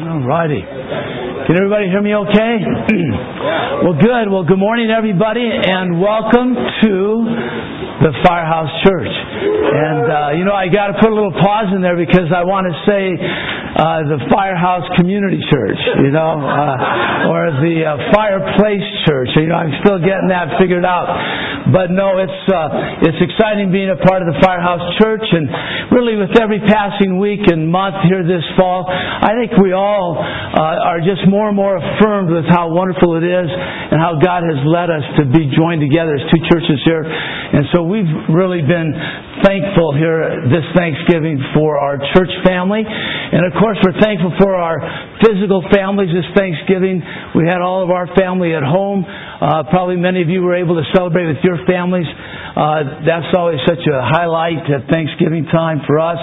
All righty. Can everybody hear me okay? well, good. Well, good morning, everybody, and welcome to the Firehouse Church. And, uh, you know, I got to put a little pause in there because I want to say uh, the Firehouse Community Church, you know, uh, or the uh, Fireplace Church. You know, I'm still getting that figured out. But no, it's uh, it's exciting being a part of the Firehouse Church, and really with every passing week and month here this fall, I think we all uh, are just more and more affirmed with how wonderful it is and how God has led us to be joined together as two churches here. And so we've really been thankful here this Thanksgiving for our church family, and of course we're thankful for our physical families this Thanksgiving. We had all of our family at home. Uh, probably many of you were able to celebrate with your families. Uh, that's always such a highlight at Thanksgiving time for us.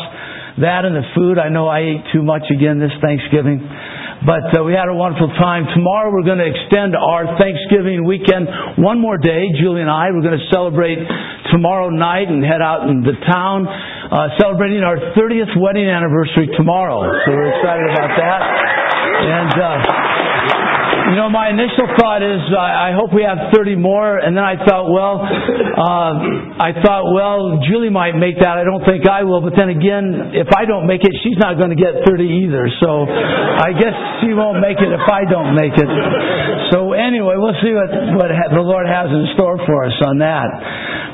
That and the food. I know I ate too much again this Thanksgiving. But uh, we had a wonderful time. Tomorrow we're going to extend our Thanksgiving weekend one more day. Julie and I, we're going to celebrate tomorrow night and head out in the town, uh, celebrating our 30th wedding anniversary tomorrow. So we're excited about that. And, uh, you know, my initial thought is uh, I hope we have 30 more, and then I thought, well, uh, I thought, well, Julie might make that. I don't think I will, but then again, if I don't make it, she's not going to get 30 either. So I guess she won't make it if I don't make it. So anyway, we'll see what what the Lord has in store for us on that.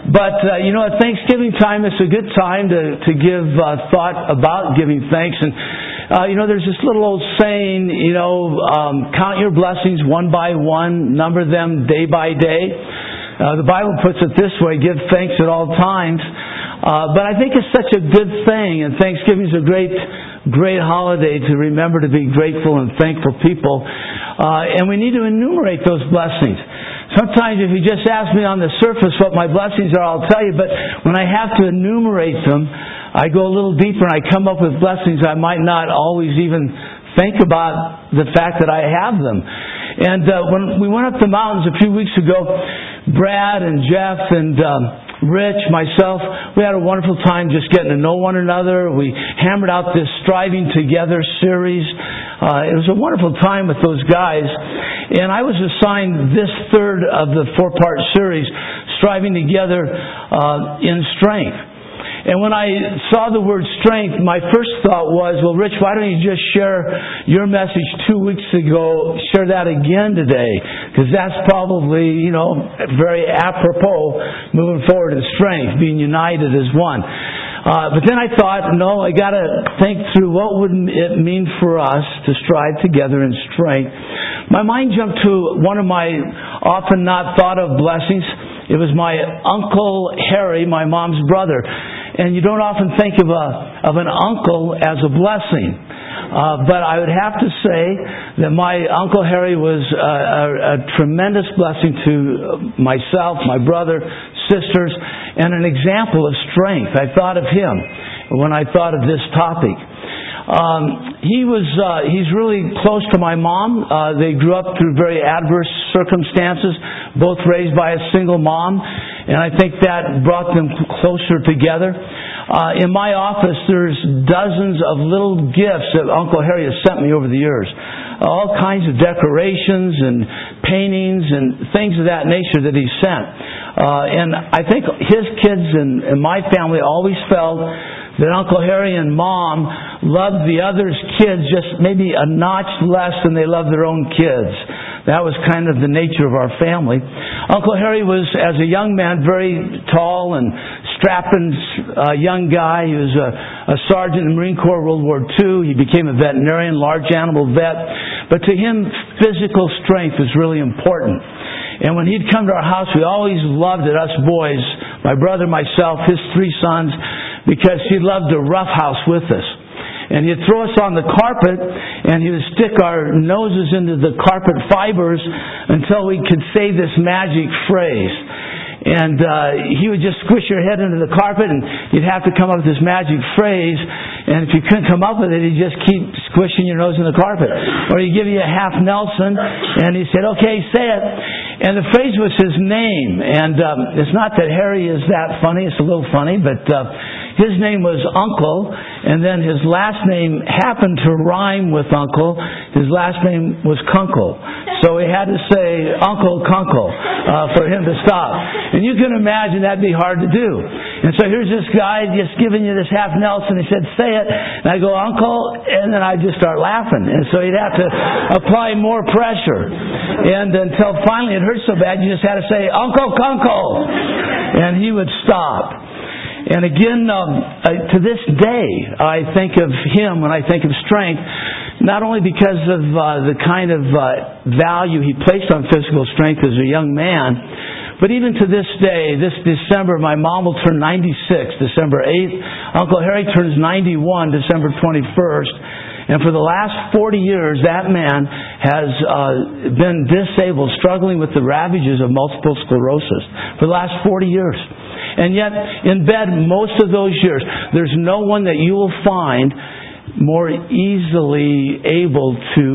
But uh, you know, at Thanksgiving time, it's a good time to to give uh, thought about giving thanks and. Uh, you know, there's this little old saying, you know, um, count your blessings one by one, number them day by day. Uh, the Bible puts it this way give thanks at all times. Uh, but I think it's such a good thing, and Thanksgiving is a great, great holiday to remember to be grateful and thankful people. Uh, and we need to enumerate those blessings. Sometimes if you just ask me on the surface what my blessings are, I'll tell you, but when I have to enumerate them, I go a little deeper and I come up with blessings I might not always even think about the fact that I have them. And uh, when we went up the mountains a few weeks ago, Brad and Jeff and um, Rich, myself, we had a wonderful time just getting to know one another. We hammered out this Striving Together series. Uh, it was a wonderful time with those guys. And I was assigned this third of the four part series, Striving Together uh, in Strength. And when I saw the word strength, my first thought was, well, Rich, why don't you just share your message two weeks ago, share that again today? Because that's probably, you know, very apropos moving forward in strength, being united as one. Uh, but then I thought, no, I got to think through what would it mean for us to strive together in strength. My mind jumped to one of my often not thought of blessings. It was my uncle Harry, my mom's brother and you don't often think of a of an uncle as a blessing. Uh, but I would have to say that my uncle Harry was a, a, a tremendous blessing to myself, my brother, sisters, and an example of strength. I thought of him when I thought of this topic. Um, he was uh, he's really close to my mom. Uh, they grew up through very adverse circumstances, both raised by a single mom, and I think that brought them closer together. Uh, in my office, there's dozens of little gifts that Uncle Harry has sent me over the years. All kinds of decorations and paintings and things of that nature that he sent. Uh, and I think his kids and, and my family always felt that Uncle Harry and Mom loved the other's kids just maybe a notch less than they loved their own kids. That was kind of the nature of our family. Uncle Harry was, as a young man, very tall and strapping uh, young guy. He was a, a sergeant in the Marine Corps World War II. He became a veterinarian, large animal vet. But to him, physical strength was really important. And when he'd come to our house, we always loved it, us boys, my brother, myself, his three sons, because he loved to roughhouse with us and he'd throw us on the carpet and he would stick our noses into the carpet fibers until we could say this magic phrase. And uh, he would just squish your head into the carpet, and you'd have to come up with this magic phrase. And if you couldn't come up with it, he'd just keep squishing your nose in the carpet. Or he'd give you a half Nelson, and he said, "Okay, say it." And the phrase was his name. And um, it's not that Harry is that funny, it's a little funny, but uh, his name was Uncle, and then his last name happened to rhyme with Uncle. His last name was Kunkel. So he had to say Uncle Kunkel uh, for him to stop. And you can imagine that'd be hard to do. And so here's this guy just giving you this half Nelson. He said, say it. And I go, Uncle, and then I just start laughing. And so he'd have to apply more pressure. And until finally it hurt so bad, you just had to say, Uncle Kunkel. And he would stop. And again, um, to this day, I think of him when I think of strength, not only because of uh, the kind of uh, value he placed on physical strength as a young man, but even to this day, this December, my mom will turn 96, December 8th. Uncle Harry turns 91, December 21st. And for the last 40 years, that man has uh, been disabled, struggling with the ravages of multiple sclerosis for the last 40 years. And yet, in bed most of those years, there's no one that you will find more easily able to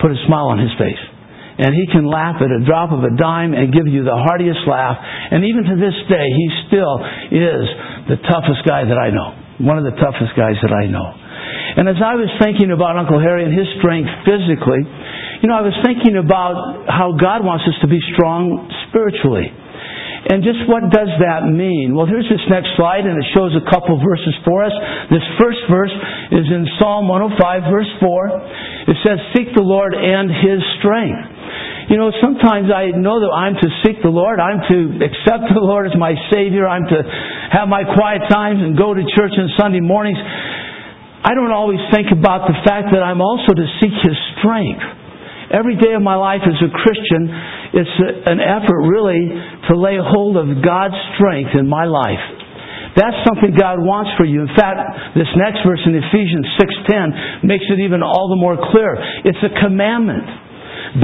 put a smile on his face. And he can laugh at a drop of a dime and give you the heartiest laugh. And even to this day, he still is the toughest guy that I know. One of the toughest guys that I know. And as I was thinking about Uncle Harry and his strength physically, you know, I was thinking about how God wants us to be strong spiritually. And just what does that mean? Well, here's this next slide, and it shows a couple verses for us. This first verse is in Psalm 105, verse 4. It says, Seek the Lord and His strength. You know, sometimes I know that I'm to seek the Lord. I'm to accept the Lord as my Savior. I'm to have my quiet times and go to church on Sunday mornings. I don't always think about the fact that I'm also to seek His strength. Every day of my life as a Christian, it's an effort really to lay hold of God's strength in my life. That's something God wants for you. In fact, this next verse in Ephesians 6:10 makes it even all the more clear. It's a commandment.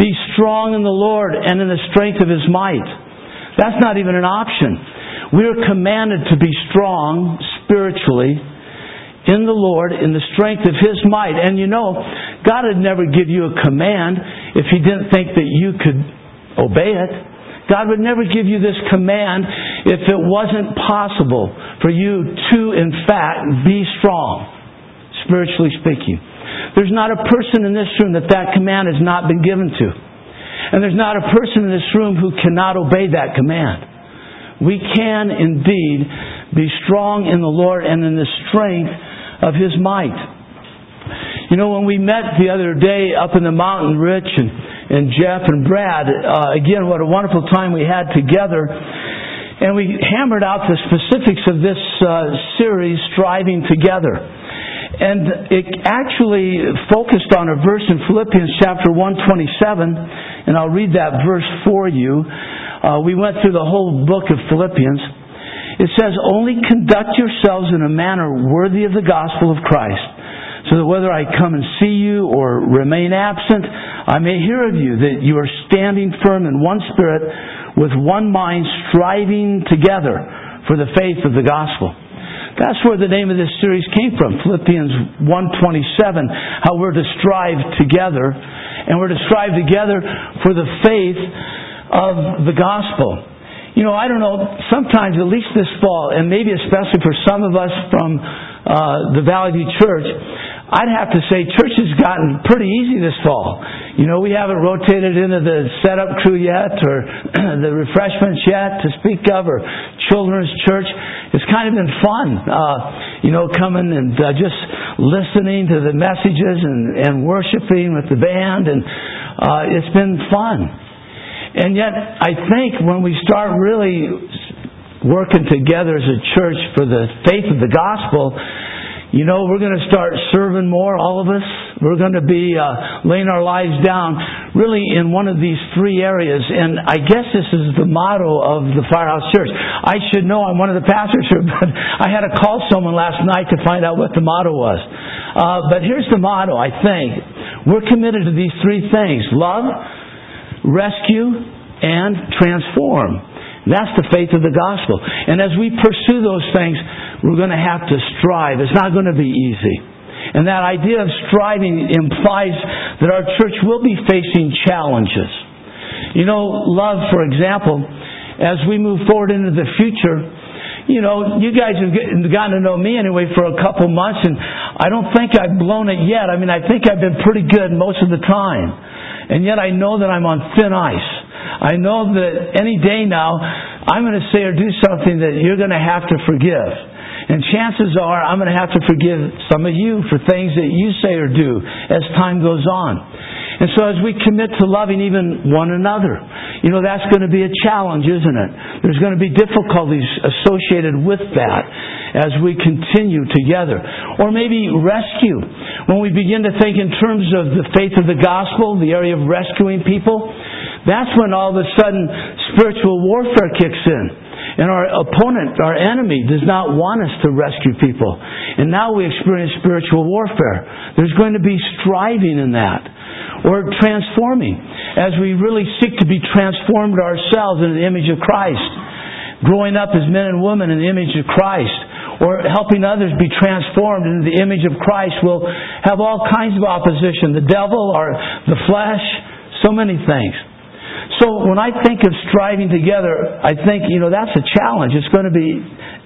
Be strong in the Lord and in the strength of his might. That's not even an option. We are commanded to be strong spiritually in the Lord in the strength of his might. And you know, God would never give you a command if he didn't think that you could obey it. God would never give you this command if it wasn't possible for you to, in fact, be strong, spiritually speaking. There's not a person in this room that that command has not been given to. And there's not a person in this room who cannot obey that command. We can indeed be strong in the Lord and in the strength of His might. You know, when we met the other day up in the mountain, Rich and and Jeff and Brad. Uh, again, what a wonderful time we had together. And we hammered out the specifics of this uh, series, Striving Together. And it actually focused on a verse in Philippians chapter 127, and I'll read that verse for you. Uh, we went through the whole book of Philippians. It says, Only conduct yourselves in a manner worthy of the gospel of Christ so that whether I come and see you or remain absent, I may hear of you that you are standing firm in one spirit with one mind striving together for the faith of the gospel. That's where the name of this series came from, Philippians 1.27, how we're to strive together, and we're to strive together for the faith of the gospel. You know, I don't know, sometimes, at least this fall, and maybe especially for some of us from uh, the Valley View Church, I'd have to say church has gotten pretty easy this fall. You know, we haven't rotated into the setup crew yet or the refreshments yet to speak of or children's church. It's kind of been fun, uh, you know, coming and uh, just listening to the messages and, and worshiping with the band and uh, it's been fun. And yet, I think when we start really working together as a church for the faith of the gospel, you know, we're going to start serving more, all of us. We're going to be uh, laying our lives down really in one of these three areas. And I guess this is the motto of the Firehouse Church. I should know I'm one of the pastors here, but I had to call someone last night to find out what the motto was. Uh, but here's the motto, I think. We're committed to these three things love, rescue, and transform. That's the faith of the gospel. And as we pursue those things, we're going to have to strive. It's not going to be easy. And that idea of striving implies that our church will be facing challenges. You know, love, for example, as we move forward into the future, you know, you guys have gotten to know me anyway for a couple months, and I don't think I've blown it yet. I mean, I think I've been pretty good most of the time. And yet I know that I'm on thin ice. I know that any day now, I'm going to say or do something that you're going to have to forgive. And chances are I'm going to have to forgive some of you for things that you say or do as time goes on. And so as we commit to loving even one another, you know, that's going to be a challenge, isn't it? There's going to be difficulties associated with that as we continue together. Or maybe rescue. When we begin to think in terms of the faith of the gospel, the area of rescuing people, that's when all of a sudden spiritual warfare kicks in. And our opponent, our enemy, does not want us to rescue people. And now we experience spiritual warfare. There's going to be striving in that. Or transforming, as we really seek to be transformed ourselves into the image of Christ. Growing up as men and women in the image of Christ. Or helping others be transformed into the image of Christ will have all kinds of opposition. The devil or the flesh, so many things. So when I think of striving together, I think, you know, that's a challenge. It's going to be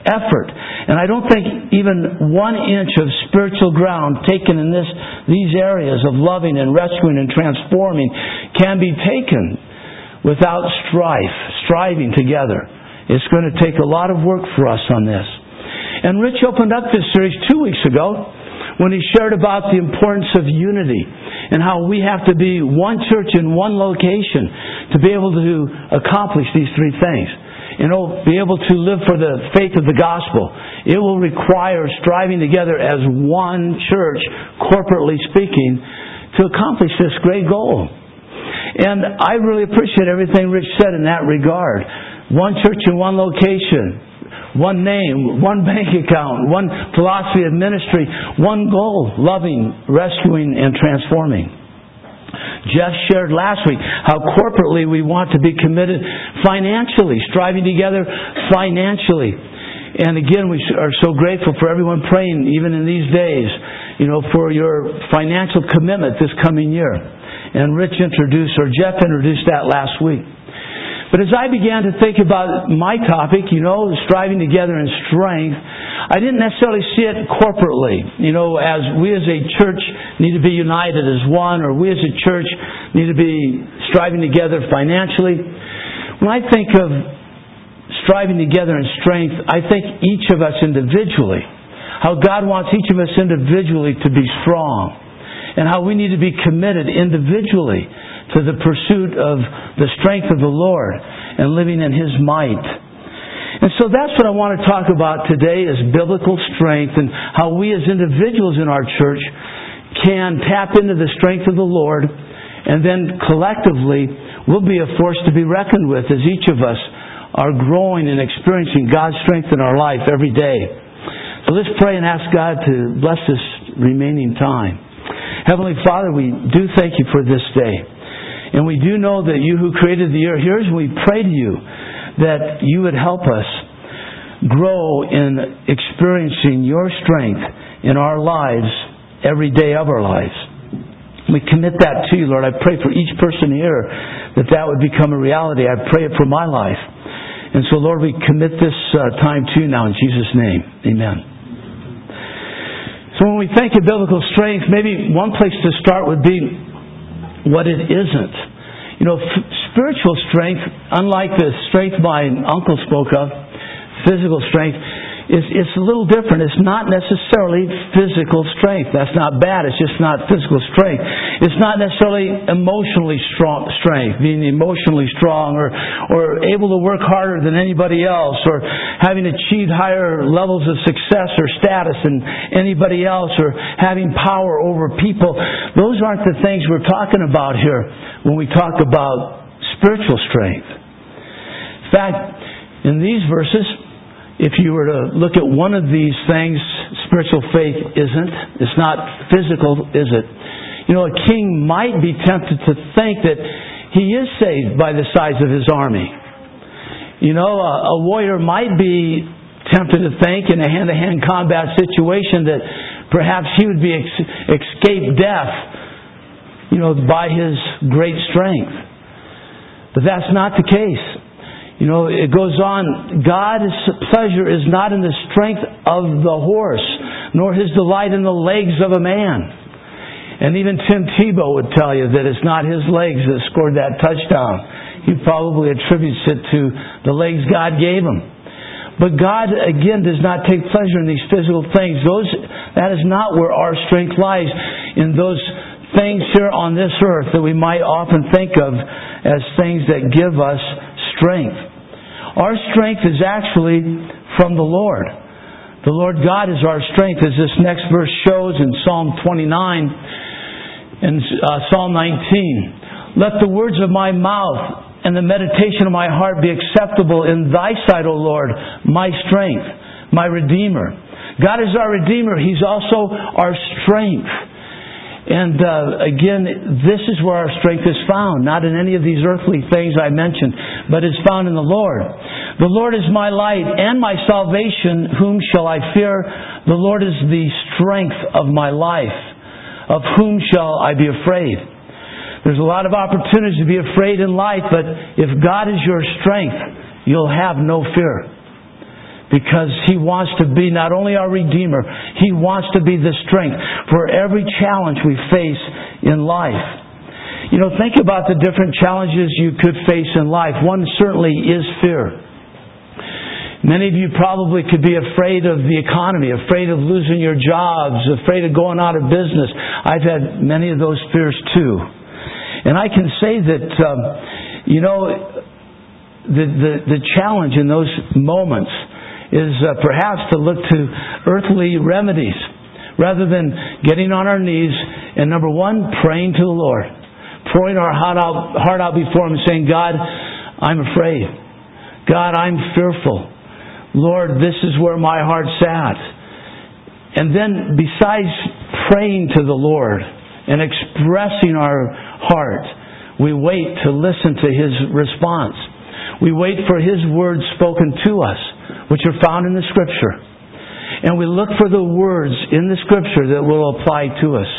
effort. And I don't think even one inch of spiritual ground taken in this, these areas of loving and rescuing and transforming can be taken without strife, striving together. It's going to take a lot of work for us on this. And Rich opened up this series two weeks ago when he shared about the importance of unity and how we have to be one church in one location to be able to accomplish these three things. You oh, know, be able to live for the faith of the gospel. It will require striving together as one church, corporately speaking, to accomplish this great goal. And I really appreciate everything Rich said in that regard. One church in one location, one name, one bank account, one philosophy of ministry, one goal, loving, rescuing, and transforming. Jeff shared last week how corporately we want to be committed financially, striving together financially. And again, we are so grateful for everyone praying, even in these days, you know, for your financial commitment this coming year. And Rich introduced, or Jeff introduced that last week. But as I began to think about my topic, you know, striving together in strength, I didn't necessarily see it corporately. You know, as we as a church need to be united as one, or we as a church need to be striving together financially. When I think of striving together in strength, I think each of us individually, how God wants each of us individually to be strong, and how we need to be committed individually to the pursuit of the strength of the Lord and living in His might. And so that's what I want to talk about today is biblical strength and how we as individuals in our church can tap into the strength of the Lord and then collectively we'll be a force to be reckoned with as each of us are growing and experiencing God's strength in our life every day. So let's pray and ask God to bless this remaining time. Heavenly Father, we do thank you for this day. And we do know that you who created the earth, here's we pray to you that you would help us grow in experiencing your strength in our lives every day of our lives. We commit that to you, Lord. I pray for each person here that that would become a reality. I pray it for my life. And so, Lord, we commit this uh, time to you now in Jesus' name. Amen. So, when we think of biblical strength, maybe one place to start would be what it isn't. You know, f- spiritual strength, unlike the strength my uncle spoke of, physical strength, is it's a little different. It's not necessarily physical strength. That's not bad. It's just not physical strength. It's not necessarily emotionally strong strength, being emotionally strong or or able to work harder than anybody else or having achieved higher levels of success or status than anybody else or having power over people. Those aren't the things we're talking about here when we talk about spiritual strength. In fact, in these verses, if you were to look at one of these things, spiritual faith isn't. It's not physical, is it? You know, a king might be tempted to think that he is saved by the size of his army. You know, a, warrior might be tempted to think in a hand-to-hand combat situation that perhaps he would be ex- escape death, you know, by his great strength. But that's not the case. You know, it goes on, God's pleasure is not in the strength of the horse, nor his delight in the legs of a man. And even Tim Tebow would tell you that it's not his legs that scored that touchdown. He probably attributes it to the legs God gave him. But God, again, does not take pleasure in these physical things. Those, that is not where our strength lies, in those things here on this earth that we might often think of as things that give us strength. Our strength is actually from the Lord. The Lord God is our strength, as this next verse shows in Psalm 29 and uh, Psalm 19. Let the words of my mouth and the meditation of my heart be acceptable in thy sight, O Lord, my strength, my Redeemer. God is our Redeemer. He's also our strength. And uh, again, this is where our strength is found, not in any of these earthly things I mentioned, but it's found in the Lord. The Lord is my light and my salvation. Whom shall I fear? The Lord is the strength of my life. Of whom shall I be afraid? There's a lot of opportunities to be afraid in life, but if God is your strength, you'll have no fear because He wants to be not only our Redeemer, He wants to be the strength for every challenge we face in life. You know, think about the different challenges you could face in life. One certainly is fear. Many of you probably could be afraid of the economy, afraid of losing your jobs, afraid of going out of business. I've had many of those fears too. And I can say that, um, you know, the, the, the challenge in those moments is uh, perhaps to look to earthly remedies rather than getting on our knees and number one, praying to the Lord, pouring our heart out, heart out before Him saying, God, I'm afraid. God, I'm fearful. Lord, this is where my heart's at. And then, besides praying to the Lord and expressing our heart, we wait to listen to His response. We wait for His words spoken to us which are found in the Scripture. And we look for the words in the Scripture that will apply to us.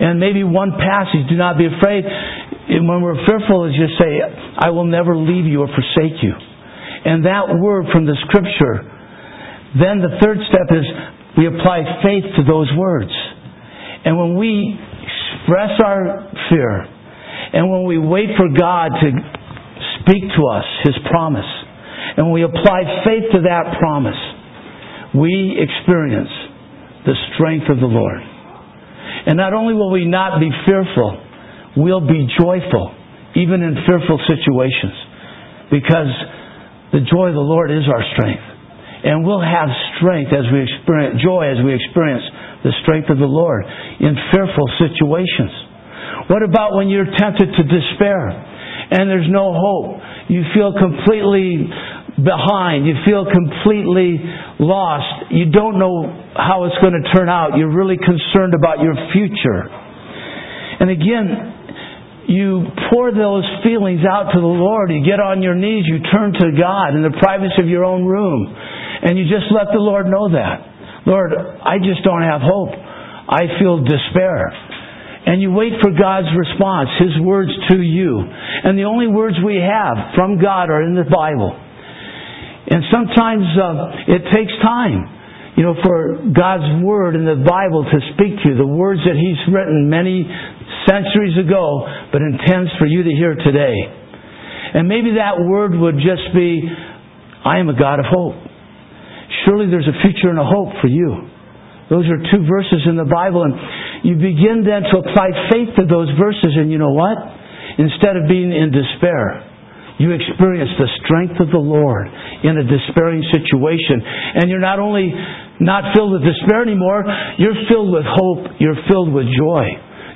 And maybe one passage, do not be afraid. And when we're fearful, is just say, I will never leave you or forsake you. And that word from the Scripture, then the third step is we apply faith to those words. And when we express our fear, and when we wait for God to speak to us His promise, and we apply faith to that promise, we experience the strength of the Lord. And not only will we not be fearful, we'll be joyful, even in fearful situations, because the joy of the Lord is our strength. And we'll have strength as we experience joy as we experience the strength of the Lord in fearful situations. What about when you're tempted to despair and there's no hope? You feel completely behind. You feel completely lost. You don't know how it's going to turn out. You're really concerned about your future. And again, you pour those feelings out to the Lord. You get on your knees. You turn to God in the privacy of your own room. And you just let the Lord know that. Lord, I just don't have hope. I feel despair. And you wait for God's response, His words to you. And the only words we have from God are in the Bible. And sometimes uh, it takes time, you know, for God's Word in the Bible to speak to you. The words that He's written many centuries ago, but intends for you to hear today. And maybe that word would just be, I am a God of hope. Surely there's a future and a hope for you. Those are two verses in the Bible, and you begin then to apply faith to those verses, and you know what? Instead of being in despair, you experience the strength of the Lord in a despairing situation. And you're not only not filled with despair anymore, you're filled with hope, you're filled with joy.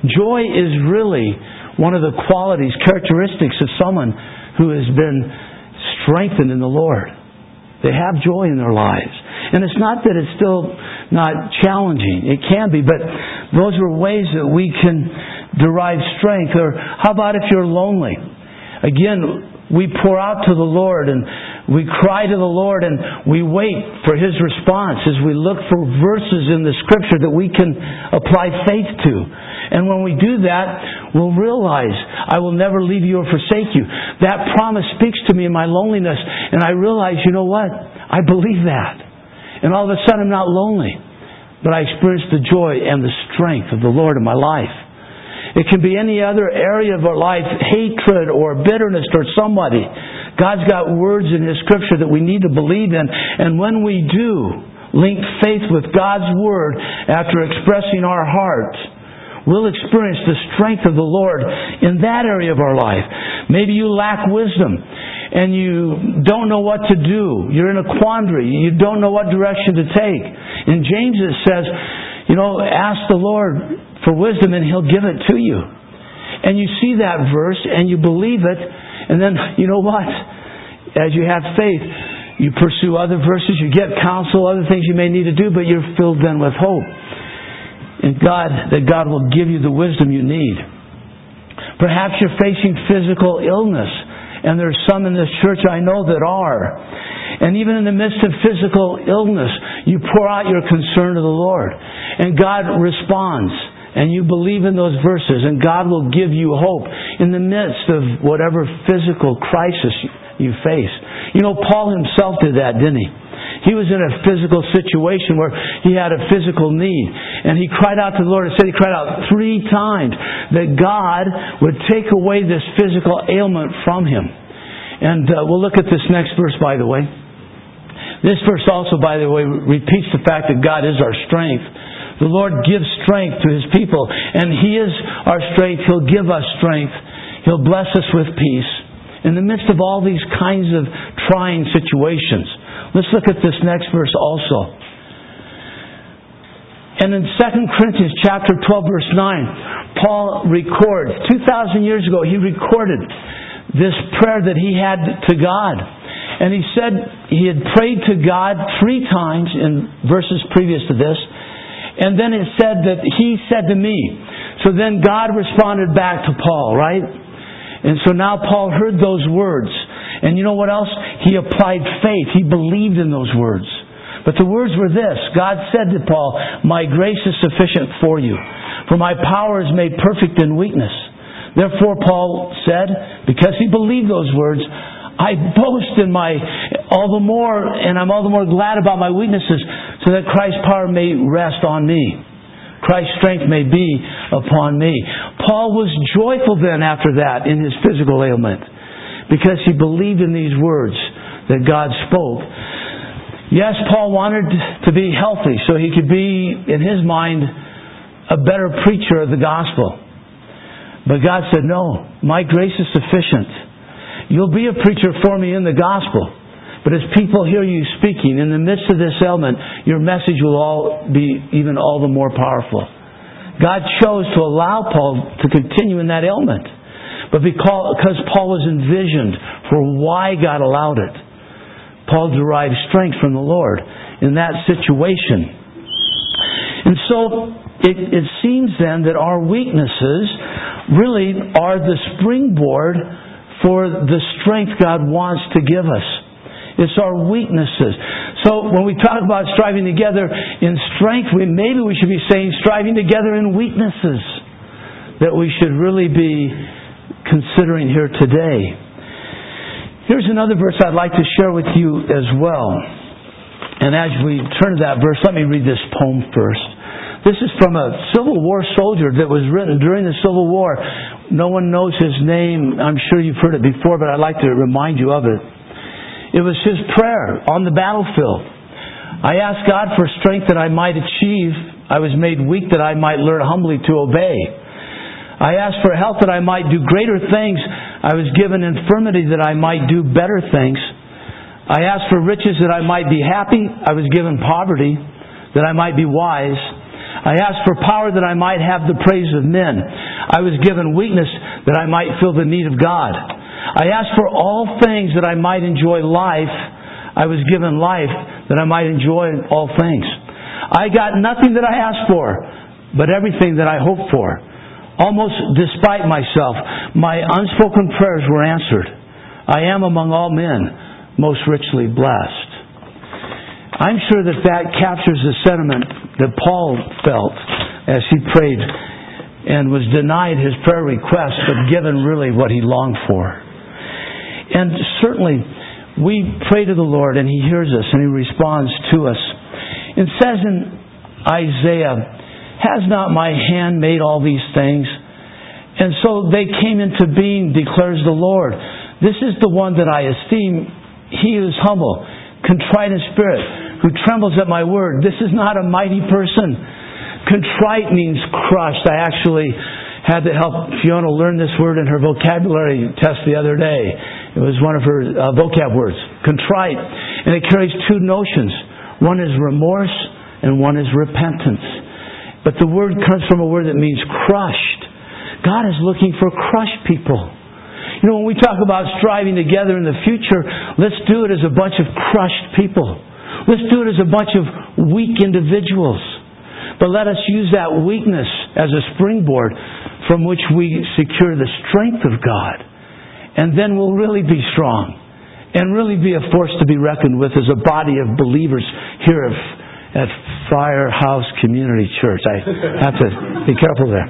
Joy is really one of the qualities, characteristics of someone who has been strengthened in the Lord. They have joy in their lives. And it's not that it's still not challenging. It can be, but those are ways that we can derive strength. Or how about if you're lonely? Again, we pour out to the Lord and we cry to the Lord and we wait for His response as we look for verses in the Scripture that we can apply faith to. And when we do that, we'll realize, I will never leave you or forsake you. That promise speaks to me in my loneliness, and I realize, you know what? I believe that. And all of a sudden, I'm not lonely, but I experience the joy and the strength of the Lord in my life. It can be any other area of our life, hatred or bitterness towards somebody. God's got words in His Scripture that we need to believe in. And when we do link faith with God's Word after expressing our heart, we'll experience the strength of the Lord in that area of our life. Maybe you lack wisdom and you don't know what to do. You're in a quandary. You don't know what direction to take. In James it says, you know, ask the Lord for wisdom and He'll give it to you. And you see that verse and you believe it, and then, you know what? As you have faith, you pursue other verses, you get counsel, other things you may need to do, but you're filled then with hope. And God, that God will give you the wisdom you need. Perhaps you're facing physical illness, and there's some in this church I know that are. And even in the midst of physical illness, you pour out your concern to the Lord. And God responds and you believe in those verses, and God will give you hope in the midst of whatever physical crisis you face. You know, Paul himself did that, didn't he? He was in a physical situation where he had a physical need. And he cried out to the Lord and said he cried out three times that God would take away this physical ailment from him. And uh, we'll look at this next verse, by the way. This verse also, by the way, repeats the fact that God is our strength. The Lord gives strength to His people, and He is our strength. He'll give us strength. He'll bless us with peace. In the midst of all these kinds of trying situations, let's look at this next verse also. And in 2 Corinthians chapter 12 verse 9, Paul records, 2,000 years ago, he recorded this prayer that he had to God. And he said he had prayed to God three times in verses previous to this. And then it said that he said to me. So then God responded back to Paul, right? And so now Paul heard those words. And you know what else? He applied faith. He believed in those words. But the words were this God said to Paul, My grace is sufficient for you, for my power is made perfect in weakness. Therefore, Paul said, because he believed those words, I boast in my, all the more, and I'm all the more glad about my weaknesses, so that Christ's power may rest on me. Christ's strength may be upon me. Paul was joyful then after that in his physical ailment, because he believed in these words that God spoke. Yes, Paul wanted to be healthy so he could be, in his mind, a better preacher of the gospel. But God said, No, my grace is sufficient. You'll be a preacher for me in the gospel. But as people hear you speaking in the midst of this ailment, your message will all be even all the more powerful. God chose to allow Paul to continue in that ailment. But because Paul was envisioned for why God allowed it, Paul derived strength from the Lord in that situation. And so it, it seems then that our weaknesses really are the springboard for the strength God wants to give us. It's our weaknesses. So when we talk about striving together in strength, we, maybe we should be saying striving together in weaknesses that we should really be considering here today. Here's another verse I'd like to share with you as well. And as we turn to that verse, let me read this poem first. This is from a Civil War soldier that was written during the Civil War no one knows his name. I'm sure you've heard it before, but I'd like to remind you of it. It was his prayer on the battlefield. I asked God for strength that I might achieve. I was made weak that I might learn humbly to obey. I asked for health that I might do greater things. I was given infirmity that I might do better things. I asked for riches that I might be happy. I was given poverty that I might be wise. I asked for power that I might have the praise of men. I was given weakness that I might feel the need of God. I asked for all things that I might enjoy life. I was given life that I might enjoy all things. I got nothing that I asked for, but everything that I hoped for. Almost despite myself, my unspoken prayers were answered. I am among all men most richly blessed. I'm sure that that captures the sentiment that Paul felt as he prayed and was denied his prayer request, but given really what he longed for. And certainly, we pray to the Lord and he hears us and he responds to us. It says in Isaiah, Has not my hand made all these things? And so they came into being, declares the Lord. This is the one that I esteem. He is humble, contrite in spirit who trembles at my word. This is not a mighty person. Contrite means crushed. I actually had to help Fiona learn this word in her vocabulary test the other day. It was one of her uh, vocab words. Contrite. And it carries two notions. One is remorse and one is repentance. But the word comes from a word that means crushed. God is looking for crushed people. You know, when we talk about striving together in the future, let's do it as a bunch of crushed people. Let's do it as a bunch of weak individuals. But let us use that weakness as a springboard from which we secure the strength of God. And then we'll really be strong and really be a force to be reckoned with as a body of believers here at That firehouse Community Church. I have to be careful there.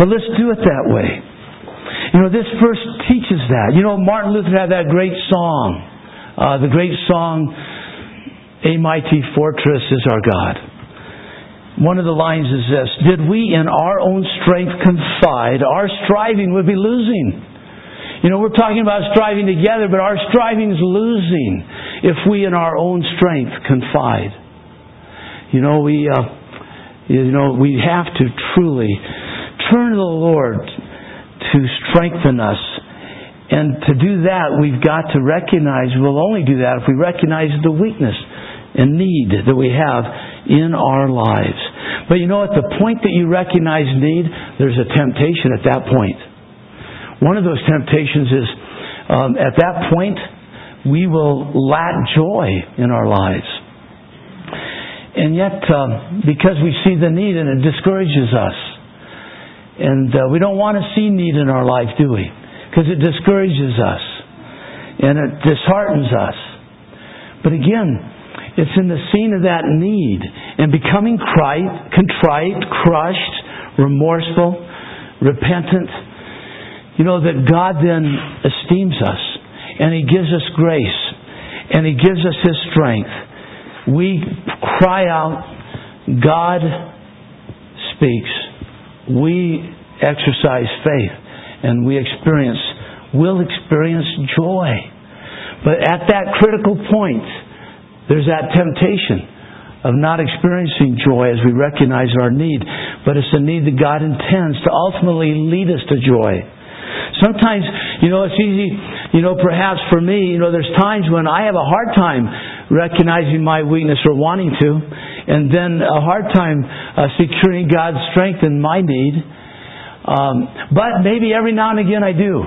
But let's do it that way. You know, this verse teaches that. You know, Martin Luther had that great song, uh, the great song, a mighty fortress is our God. One of the lines is this Did we in our own strength confide, our striving would be losing. You know, we're talking about striving together, but our striving is losing if we in our own strength confide. You know, we, uh, you know, we have to truly turn to the Lord to strengthen us. And to do that, we've got to recognize, we'll only do that if we recognize the weakness and need that we have in our lives. But you know, at the point that you recognize need, there's a temptation at that point. One of those temptations is um, at that point, we will lack joy in our lives. And yet, um, because we see the need and it discourages us. And uh, we don't want to see need in our life, do we? Because it discourages us and it disheartens us. But again, it's in the scene of that need and becoming contrite, contrite, crushed, remorseful, repentant. You know, that God then esteems us and He gives us grace and He gives us His strength. We cry out, God speaks. We exercise faith and we experience, will experience joy. But at that critical point, there's that temptation of not experiencing joy as we recognize our need, but it's a need that God intends to ultimately lead us to joy. Sometimes, you know, it's easy, you know, perhaps for me, you know, there's times when I have a hard time recognizing my weakness or wanting to, and then a hard time uh, securing God's strength in my need. Um, but maybe every now and again I do.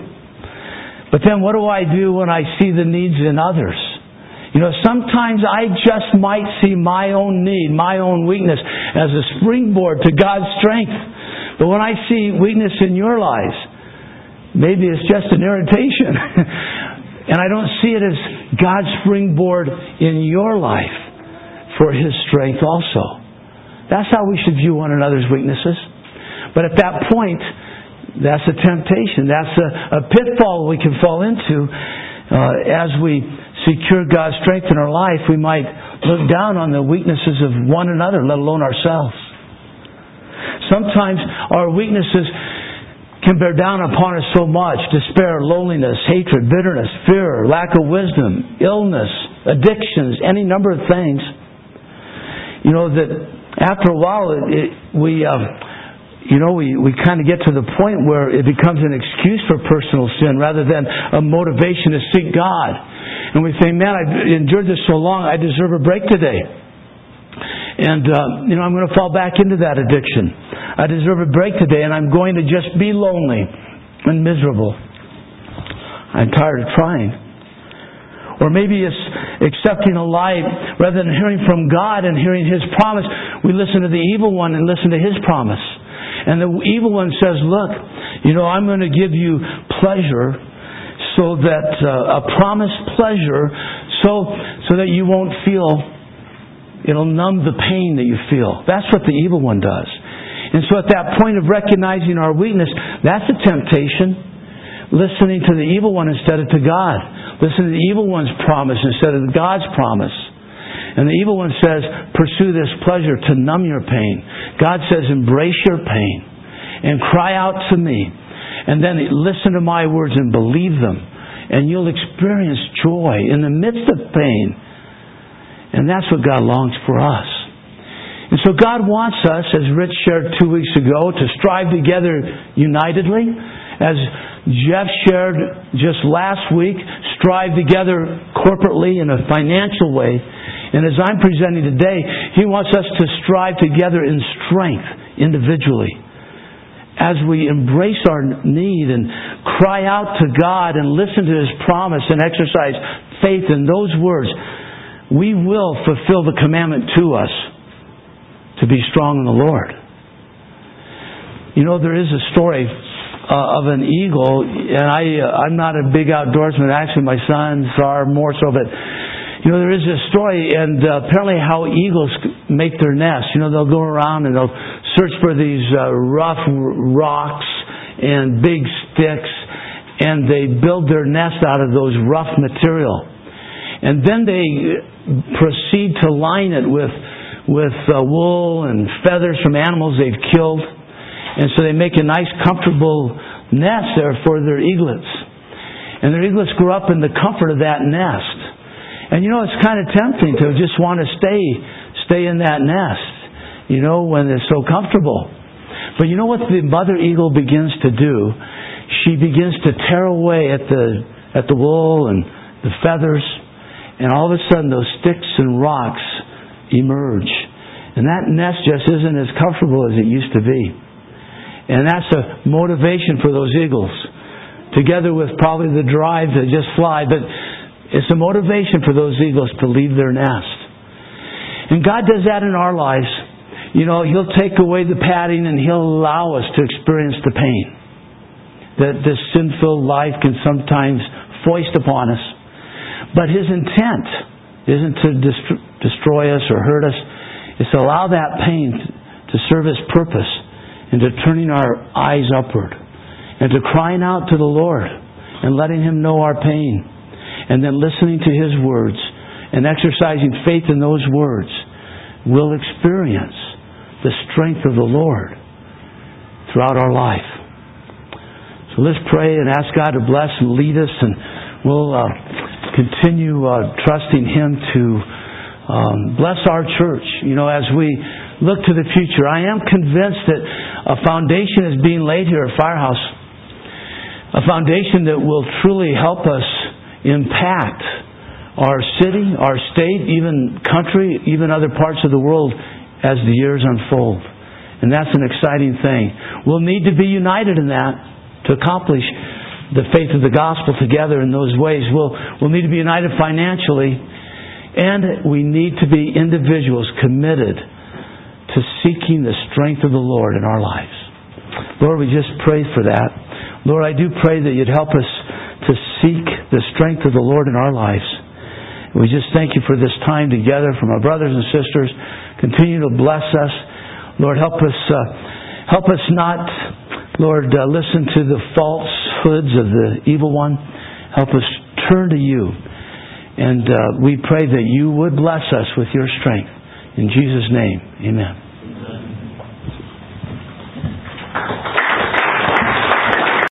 But then what do I do when I see the needs in others? You know, sometimes I just might see my own need, my own weakness as a springboard to God's strength. But when I see weakness in your lives, maybe it's just an irritation. and I don't see it as God's springboard in your life for His strength also. That's how we should view one another's weaknesses. But at that point, that's a temptation. That's a, a pitfall we can fall into uh, as we secure God's strength in our life, we might look down on the weaknesses of one another, let alone ourselves. Sometimes our weaknesses can bear down upon us so much despair, loneliness, hatred, bitterness, fear, lack of wisdom, illness, addictions, any number of things. You know, that after a while, it, it, we. Uh, you know, we, we kind of get to the point where it becomes an excuse for personal sin rather than a motivation to seek God. And we say, man, I've endured this so long, I deserve a break today. And, uh, you know, I'm going to fall back into that addiction. I deserve a break today, and I'm going to just be lonely and miserable. I'm tired of trying. Or maybe it's accepting a lie rather than hearing from God and hearing His promise. We listen to the evil one and listen to His promise. And the evil one says, Look, you know, I'm going to give you pleasure so that uh, a promised pleasure, so so that you won't feel it'll numb the pain that you feel. That's what the evil one does. And so at that point of recognizing our weakness, that's a temptation. Listening to the evil one instead of to God. Listening to the evil one's promise instead of God's promise. And the evil one says, pursue this pleasure to numb your pain. God says, embrace your pain and cry out to me. And then listen to my words and believe them. And you'll experience joy in the midst of pain. And that's what God longs for us. And so God wants us, as Rich shared two weeks ago, to strive together unitedly. As Jeff shared just last week, strive together corporately in a financial way. And as I'm presenting today, He wants us to strive together in strength individually. As we embrace our need and cry out to God and listen to His promise and exercise faith in those words, we will fulfill the commandment to us to be strong in the Lord. You know, there is a story uh, of an eagle, and I, uh, I'm not a big outdoorsman. Actually, my sons are more so, but you know, there is a story, and uh, apparently how eagles make their nests. You know, they'll go around and they'll search for these uh, rough rocks and big sticks, and they build their nest out of those rough material. And then they proceed to line it with with uh, wool and feathers from animals they've killed. And so they make a nice, comfortable nest there for their eaglets. And their eaglets grow up in the comfort of that nest. And you know, it's kind of tempting to just want to stay, stay in that nest, you know, when it's so comfortable. But you know what the mother eagle begins to do? She begins to tear away at the, at the wool and the feathers, and all of a sudden those sticks and rocks emerge. And that nest just isn't as comfortable as it used to be. And that's a motivation for those eagles, together with probably the drive to just fly. But it's a motivation for those eagles to leave their nest. And God does that in our lives. You know, He'll take away the padding and He'll allow us to experience the pain that this sinful life can sometimes foist upon us. But His intent isn't to destroy us or hurt us. It's to allow that pain to serve His purpose into turning our eyes upward and to crying out to the Lord and letting Him know our pain and then listening to His words and exercising faith in those words will experience the strength of the Lord throughout our life. So let's pray and ask God to bless and lead us, and we'll uh, continue uh, trusting Him to um, bless our church. You know, as we look to the future, I am convinced that a foundation is being laid here at Firehouse, a foundation that will truly help us impact our city, our state, even country, even other parts of the world as the years unfold. And that's an exciting thing. We'll need to be united in that to accomplish the faith of the gospel together in those ways. We'll, we'll need to be united financially, and we need to be individuals committed to seeking the strength of the Lord in our lives. Lord, we just pray for that. Lord, I do pray that you'd help us to seek the strength of the Lord in our lives. We just thank you for this time together from our brothers and sisters. Continue to bless us. Lord, help us, uh, help us not Lord, uh, listen to the hoods of the evil one. Help us turn to you. And uh, we pray that you would bless us with your strength. In Jesus' name, amen.